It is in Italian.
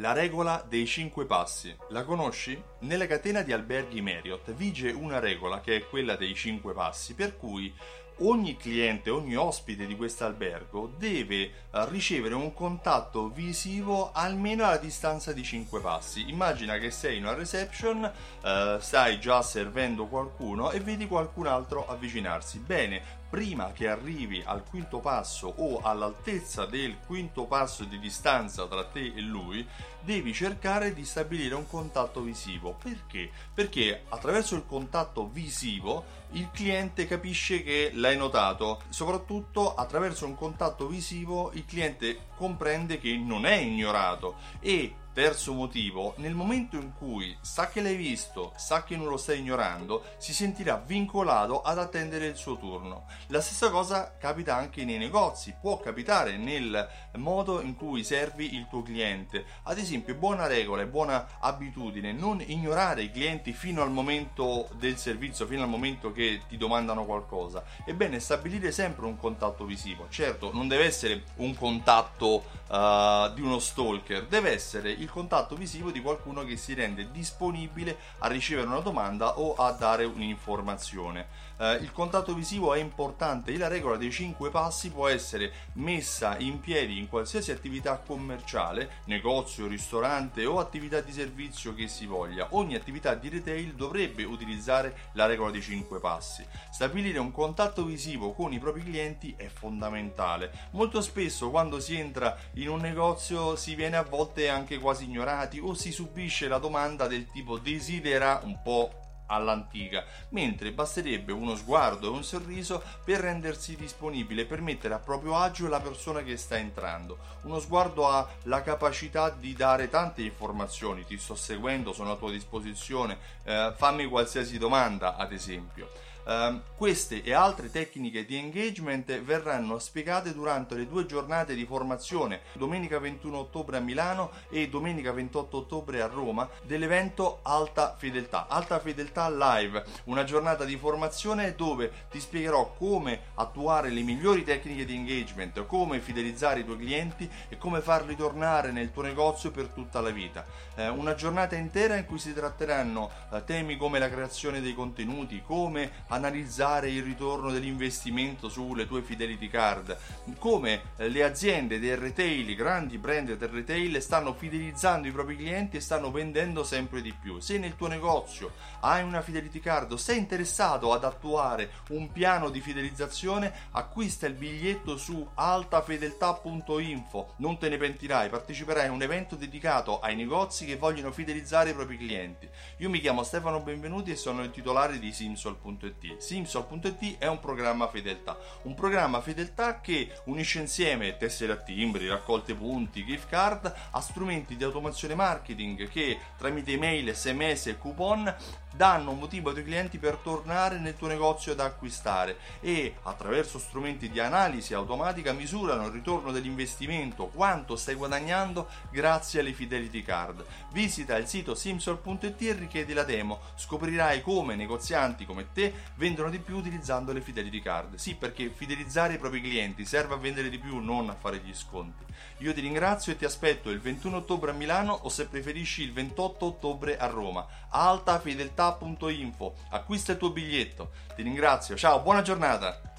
La regola dei 5 passi. La conosci? Nella catena di alberghi Marriott vige una regola che è quella dei 5 passi, per cui ogni cliente, ogni ospite di questo albergo deve eh, ricevere un contatto visivo almeno alla distanza di 5 passi. Immagina che sei in una reception, eh, stai già servendo qualcuno e vedi qualcun altro avvicinarsi. Bene, prima che arrivi al quinto passo o all'altezza del quinto passo di distanza tra te e lui, devi cercare di stabilire un contatto visivo. Perché? Perché attraverso il contatto visivo il cliente capisce che l'hai notato, soprattutto attraverso un contatto visivo il cliente comprende che non è ignorato e Terzo motivo, nel momento in cui sa che l'hai visto, sa che non lo stai ignorando, si sentirà vincolato ad attendere il suo turno. La stessa cosa capita anche nei negozi, può capitare nel modo in cui servi il tuo cliente. Ad esempio, buona regola e buona abitudine non ignorare i clienti fino al momento del servizio, fino al momento che ti domandano qualcosa. Ebbene, stabilire sempre un contatto visivo. Certo, non deve essere un contatto uh, di uno stalker, deve essere il contatto visivo di qualcuno che si rende disponibile a ricevere una domanda o a dare un'informazione. Eh, il contatto visivo è importante e la regola dei 5 passi può essere messa in piedi in qualsiasi attività commerciale, negozio, ristorante o attività di servizio che si voglia. Ogni attività di retail dovrebbe utilizzare la regola dei 5 passi. Stabilire un contatto visivo con i propri clienti è fondamentale. Molto spesso quando si entra in un negozio si viene a volte anche quasi quasi ignorati o si subisce la domanda del tipo desidera un po' all'antica, mentre basterebbe uno sguardo e un sorriso per rendersi disponibile, per mettere a proprio agio la persona che sta entrando. Uno sguardo ha la capacità di dare tante informazioni, ti sto seguendo, sono a tua disposizione, eh, fammi qualsiasi domanda, ad esempio. Uh, queste e altre tecniche di engagement verranno spiegate durante le due giornate di formazione, domenica 21 ottobre a Milano e domenica 28 ottobre a Roma, dell'evento Alta Fedeltà. Alta Fedeltà Live, una giornata di formazione dove ti spiegherò come attuare le migliori tecniche di engagement, come fidelizzare i tuoi clienti e come farli tornare nel tuo negozio per tutta la vita. Uh, una giornata intera in cui si tratteranno uh, temi come la creazione dei contenuti, come analizzare il ritorno dell'investimento sulle tue fidelity card, come le aziende del retail, i grandi brand del retail stanno fidelizzando i propri clienti e stanno vendendo sempre di più. Se nel tuo negozio hai una fidelity card sei interessato ad attuare un piano di fidelizzazione, acquista il biglietto su altafedeltà.info, non te ne pentirai, parteciperai a un evento dedicato ai negozi che vogliono fidelizzare i propri clienti. Io mi chiamo Stefano Benvenuti e sono il titolare di Simsol.it fedelty. Simsol.it è un programma fedeltà, un programma fedeltà che unisce insieme tessere a timbri, raccolte punti, gift card a strumenti di automazione marketing che tramite email, sms e coupon danno un motivo ai tuoi clienti per tornare nel tuo negozio ad acquistare e attraverso strumenti di analisi automatica misurano il ritorno dell'investimento, quanto stai guadagnando grazie alle Fidelity Card. Visita il sito simsol.it e richiedi la demo, scoprirai come negozianti come te vendono di più utilizzando le Fidelity Card. Sì, perché fidelizzare i propri clienti serve a vendere di più, non a fare gli sconti. Io ti ringrazio e ti aspetto il 21 ottobre a Milano o se preferisci il 28 ottobre a Roma. altafedeltà.info. Acquista il tuo biglietto. Ti ringrazio. Ciao, buona giornata.